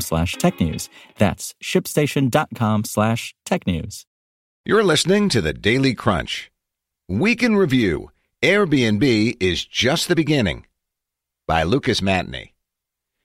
slash tech news. That's shipstation.com slash tech news. You're listening to the Daily Crunch. Week in Review Airbnb is just the beginning by Lucas Matney.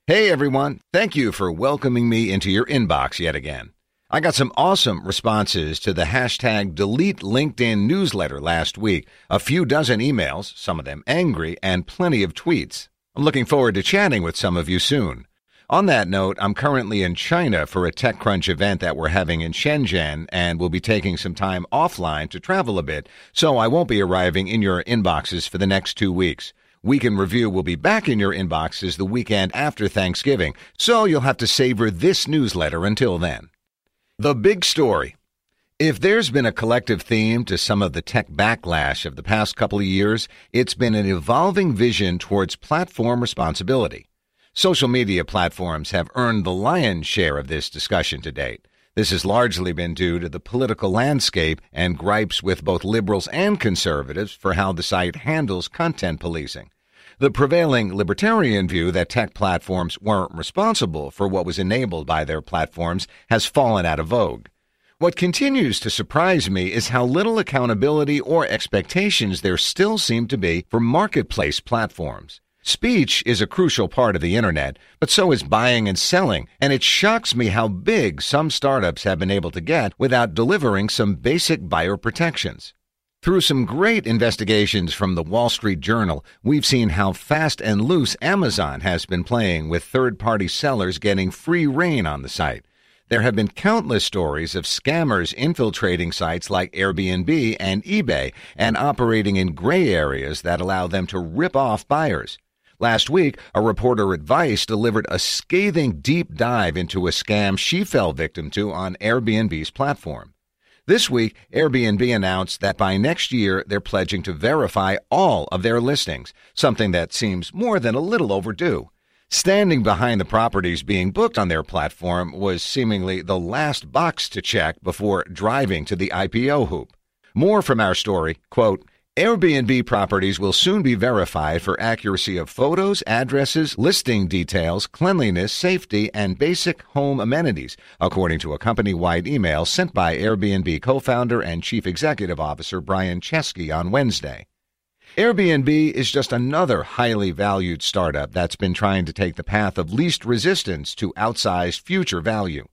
Hey everyone, thank you for welcoming me into your inbox yet again. I got some awesome responses to the hashtag delete LinkedIn newsletter last week. A few dozen emails, some of them angry, and plenty of tweets. I'm looking forward to chatting with some of you soon. On that note, I'm currently in China for a TechCrunch event that we're having in Shenzhen and will be taking some time offline to travel a bit, so I won't be arriving in your inboxes for the next two weeks. Week in Review will be back in your inboxes the weekend after Thanksgiving, so you'll have to savor this newsletter until then. The big story. If there's been a collective theme to some of the tech backlash of the past couple of years, it's been an evolving vision towards platform responsibility. Social media platforms have earned the lion's share of this discussion to date. This has largely been due to the political landscape and gripes with both liberals and conservatives for how the site handles content policing. The prevailing libertarian view that tech platforms weren't responsible for what was enabled by their platforms has fallen out of vogue. What continues to surprise me is how little accountability or expectations there still seem to be for marketplace platforms. Speech is a crucial part of the internet, but so is buying and selling, and it shocks me how big some startups have been able to get without delivering some basic buyer protections. Through some great investigations from the Wall Street Journal, we've seen how fast and loose Amazon has been playing with third party sellers getting free rein on the site. There have been countless stories of scammers infiltrating sites like Airbnb and eBay and operating in gray areas that allow them to rip off buyers. Last week, a reporter at Vice delivered a scathing deep dive into a scam she fell victim to on Airbnb's platform. This week, Airbnb announced that by next year, they're pledging to verify all of their listings, something that seems more than a little overdue. Standing behind the properties being booked on their platform was seemingly the last box to check before driving to the IPO hoop. More from our story, quote, Airbnb properties will soon be verified for accuracy of photos, addresses, listing details, cleanliness, safety, and basic home amenities, according to a company wide email sent by Airbnb co founder and chief executive officer Brian Chesky on Wednesday. Airbnb is just another highly valued startup that's been trying to take the path of least resistance to outsized future value.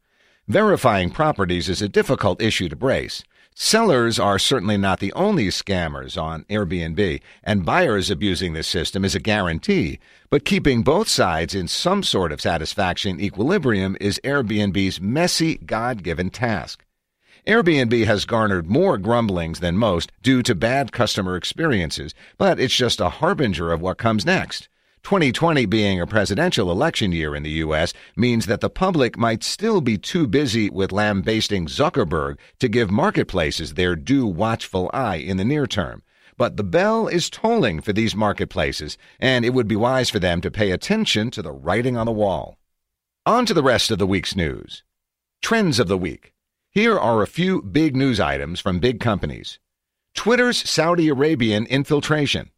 Verifying properties is a difficult issue to brace. Sellers are certainly not the only scammers on Airbnb, and buyers abusing this system is a guarantee. But keeping both sides in some sort of satisfaction equilibrium is Airbnb's messy, God given task. Airbnb has garnered more grumblings than most due to bad customer experiences, but it's just a harbinger of what comes next. 2020 being a presidential election year in the U.S. means that the public might still be too busy with lambasting Zuckerberg to give marketplaces their due watchful eye in the near term. But the bell is tolling for these marketplaces, and it would be wise for them to pay attention to the writing on the wall. On to the rest of the week's news. Trends of the week. Here are a few big news items from big companies. Twitter's Saudi Arabian infiltration.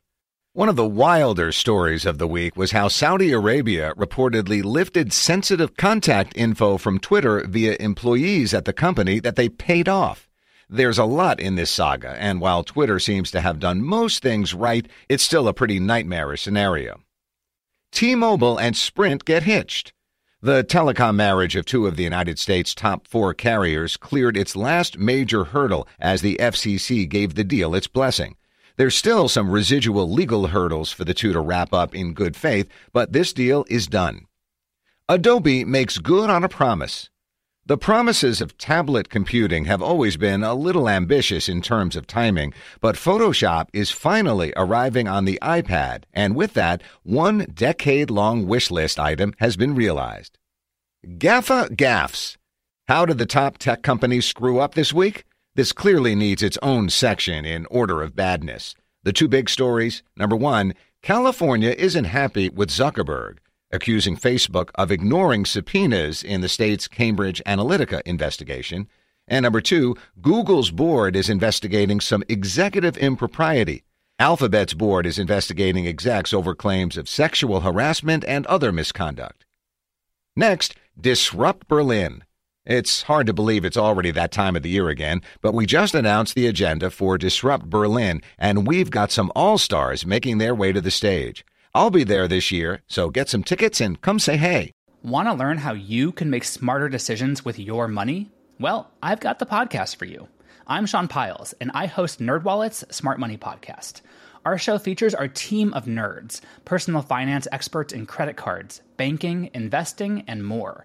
One of the wilder stories of the week was how Saudi Arabia reportedly lifted sensitive contact info from Twitter via employees at the company that they paid off. There's a lot in this saga, and while Twitter seems to have done most things right, it's still a pretty nightmarish scenario. T Mobile and Sprint get hitched. The telecom marriage of two of the United States' top four carriers cleared its last major hurdle as the FCC gave the deal its blessing. There's still some residual legal hurdles for the two to wrap up in good faith, but this deal is done. Adobe makes good on a promise. The promises of tablet computing have always been a little ambitious in terms of timing, but Photoshop is finally arriving on the iPad, and with that, one decade long wish list item has been realized. GAFA gaffes. How did the top tech companies screw up this week? This clearly needs its own section in order of badness. The two big stories number one, California isn't happy with Zuckerberg accusing Facebook of ignoring subpoenas in the state's Cambridge Analytica investigation. And number two, Google's board is investigating some executive impropriety. Alphabet's board is investigating execs over claims of sexual harassment and other misconduct. Next, Disrupt Berlin. It's hard to believe it's already that time of the year again, but we just announced the agenda for Disrupt Berlin, and we've got some all stars making their way to the stage. I'll be there this year, so get some tickets and come say hey. Want to learn how you can make smarter decisions with your money? Well, I've got the podcast for you. I'm Sean Pyles, and I host NerdWallet's Smart Money Podcast. Our show features our team of nerds, personal finance experts in credit cards, banking, investing, and more.